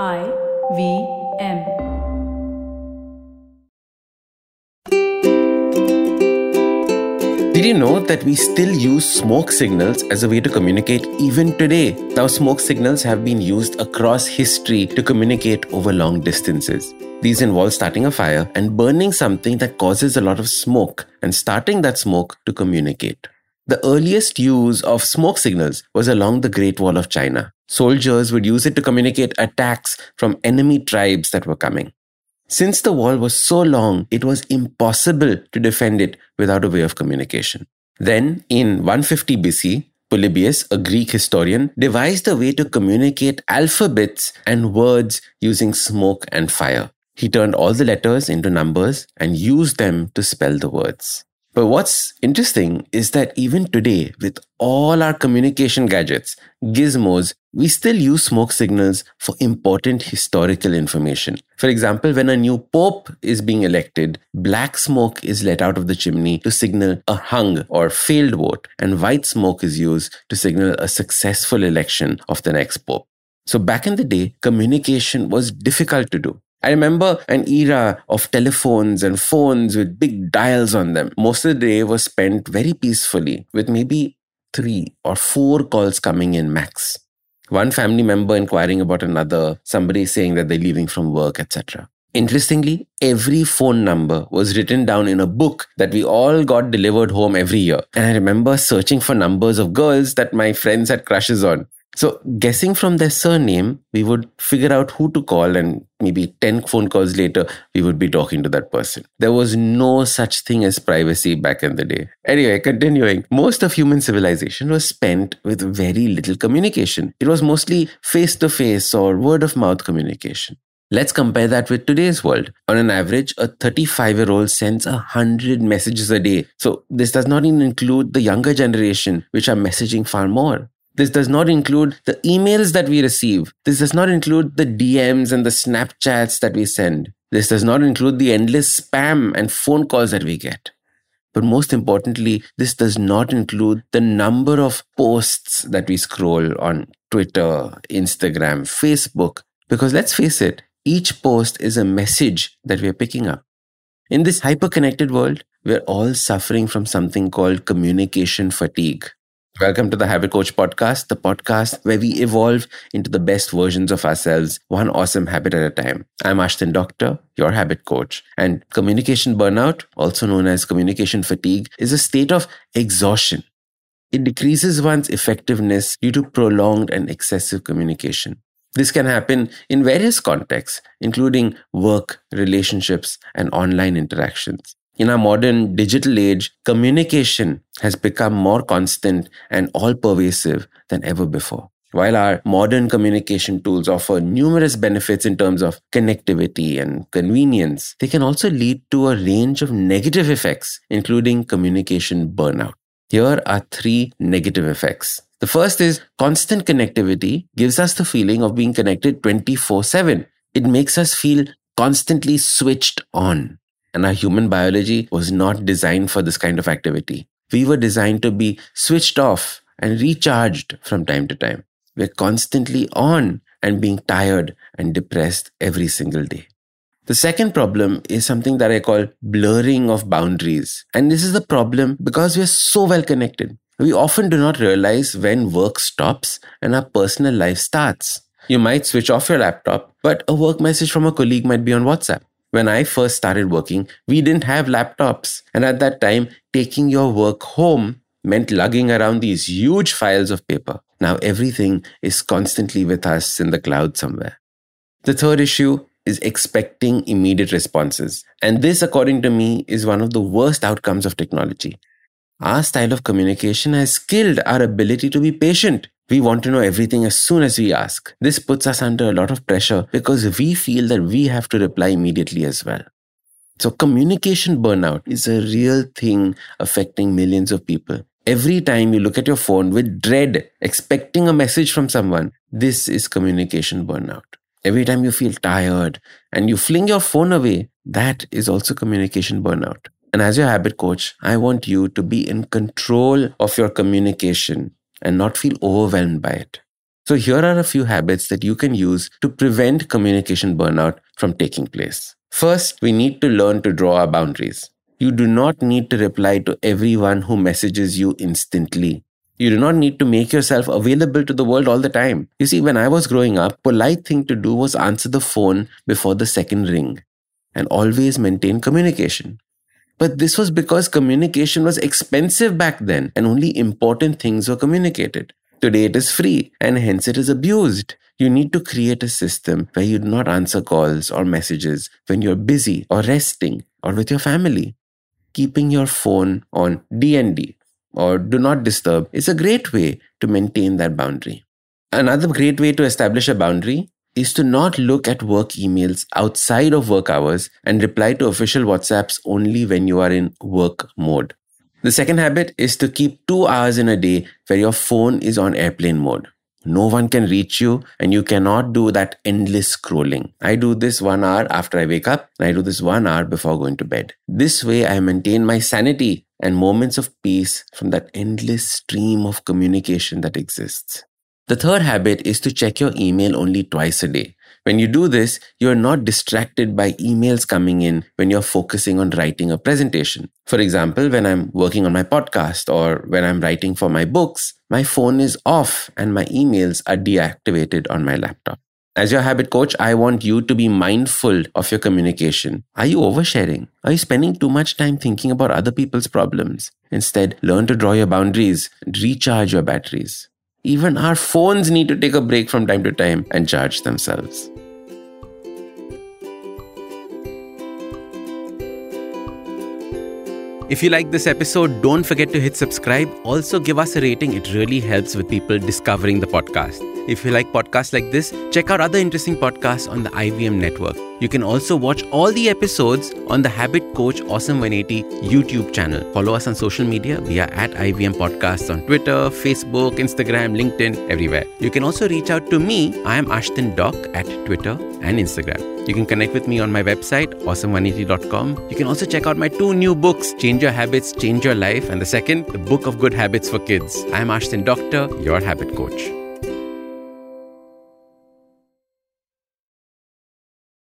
I V M. Did you know that we still use smoke signals as a way to communicate even today? Now, smoke signals have been used across history to communicate over long distances. These involve starting a fire and burning something that causes a lot of smoke and starting that smoke to communicate. The earliest use of smoke signals was along the Great Wall of China. Soldiers would use it to communicate attacks from enemy tribes that were coming. Since the wall was so long, it was impossible to defend it without a way of communication. Then, in 150 BC, Polybius, a Greek historian, devised a way to communicate alphabets and words using smoke and fire. He turned all the letters into numbers and used them to spell the words. But what's interesting is that even today, with all our communication gadgets, gizmos, we still use smoke signals for important historical information. For example, when a new pope is being elected, black smoke is let out of the chimney to signal a hung or failed vote, and white smoke is used to signal a successful election of the next pope. So back in the day, communication was difficult to do. I remember an era of telephones and phones with big dials on them. Most of the day was spent very peacefully with maybe three or four calls coming in max. One family member inquiring about another, somebody saying that they're leaving from work, etc. Interestingly, every phone number was written down in a book that we all got delivered home every year. And I remember searching for numbers of girls that my friends had crushes on. So, guessing from their surname, we would figure out who to call, and maybe 10 phone calls later, we would be talking to that person. There was no such thing as privacy back in the day. Anyway, continuing, most of human civilization was spent with very little communication. It was mostly face to face or word of mouth communication. Let's compare that with today's world. On an average, a 35 year old sends 100 messages a day. So, this does not even include the younger generation, which are messaging far more. This does not include the emails that we receive. This does not include the DMs and the Snapchats that we send. This does not include the endless spam and phone calls that we get. But most importantly, this does not include the number of posts that we scroll on Twitter, Instagram, Facebook. Because let's face it, each post is a message that we are picking up. In this hyper connected world, we're all suffering from something called communication fatigue. Welcome to the Habit Coach podcast, the podcast where we evolve into the best versions of ourselves, one awesome habit at a time. I'm Ashdin Doctor, your habit coach. And communication burnout, also known as communication fatigue, is a state of exhaustion. It decreases one's effectiveness due to prolonged and excessive communication. This can happen in various contexts, including work, relationships, and online interactions. In our modern digital age, communication has become more constant and all pervasive than ever before. While our modern communication tools offer numerous benefits in terms of connectivity and convenience, they can also lead to a range of negative effects, including communication burnout. Here are three negative effects. The first is constant connectivity gives us the feeling of being connected 24 7. It makes us feel constantly switched on and our human biology was not designed for this kind of activity. We were designed to be switched off and recharged from time to time. We're constantly on and being tired and depressed every single day. The second problem is something that I call blurring of boundaries. And this is the problem because we're so well connected. We often do not realize when work stops and our personal life starts. You might switch off your laptop, but a work message from a colleague might be on WhatsApp when I first started working, we didn't have laptops. And at that time, taking your work home meant lugging around these huge files of paper. Now everything is constantly with us in the cloud somewhere. The third issue is expecting immediate responses. And this, according to me, is one of the worst outcomes of technology. Our style of communication has killed our ability to be patient. We want to know everything as soon as we ask. This puts us under a lot of pressure because we feel that we have to reply immediately as well. So, communication burnout is a real thing affecting millions of people. Every time you look at your phone with dread, expecting a message from someone, this is communication burnout. Every time you feel tired and you fling your phone away, that is also communication burnout. And as your habit coach, I want you to be in control of your communication and not feel overwhelmed by it. So, here are a few habits that you can use to prevent communication burnout from taking place. First, we need to learn to draw our boundaries. You do not need to reply to everyone who messages you instantly. You do not need to make yourself available to the world all the time. You see, when I was growing up, polite thing to do was answer the phone before the second ring and always maintain communication. But this was because communication was expensive back then and only important things were communicated. Today it is free and hence it is abused. You need to create a system where you do not answer calls or messages when you're busy or resting or with your family. Keeping your phone on DND or do not disturb is a great way to maintain that boundary. Another great way to establish a boundary is to not look at work emails outside of work hours and reply to official WhatsApps only when you are in work mode. The second habit is to keep two hours in a day where your phone is on airplane mode. No one can reach you and you cannot do that endless scrolling. I do this one hour after I wake up and I do this one hour before going to bed. This way I maintain my sanity and moments of peace from that endless stream of communication that exists. The third habit is to check your email only twice a day. When you do this, you're not distracted by emails coming in when you're focusing on writing a presentation. For example, when I'm working on my podcast or when I'm writing for my books, my phone is off and my emails are deactivated on my laptop. As your habit coach, I want you to be mindful of your communication. Are you oversharing? Are you spending too much time thinking about other people's problems? Instead, learn to draw your boundaries and recharge your batteries. Even our phones need to take a break from time to time and charge themselves. If you like this episode, don't forget to hit subscribe. Also, give us a rating. It really helps with people discovering the podcast. If you like podcasts like this, check out other interesting podcasts on the IVM network. You can also watch all the episodes on the Habit Coach Awesome 180 YouTube channel. Follow us on social media. We are at IVM Podcasts on Twitter, Facebook, Instagram, LinkedIn, everywhere. You can also reach out to me. I am Ashdin Doc at Twitter and Instagram. You can connect with me on my website, awesome180.com. You can also check out my two new books, Change Your Habits, Change Your Life, and the second, The Book of Good Habits for Kids. I am Ashdin Doctor, your habit coach.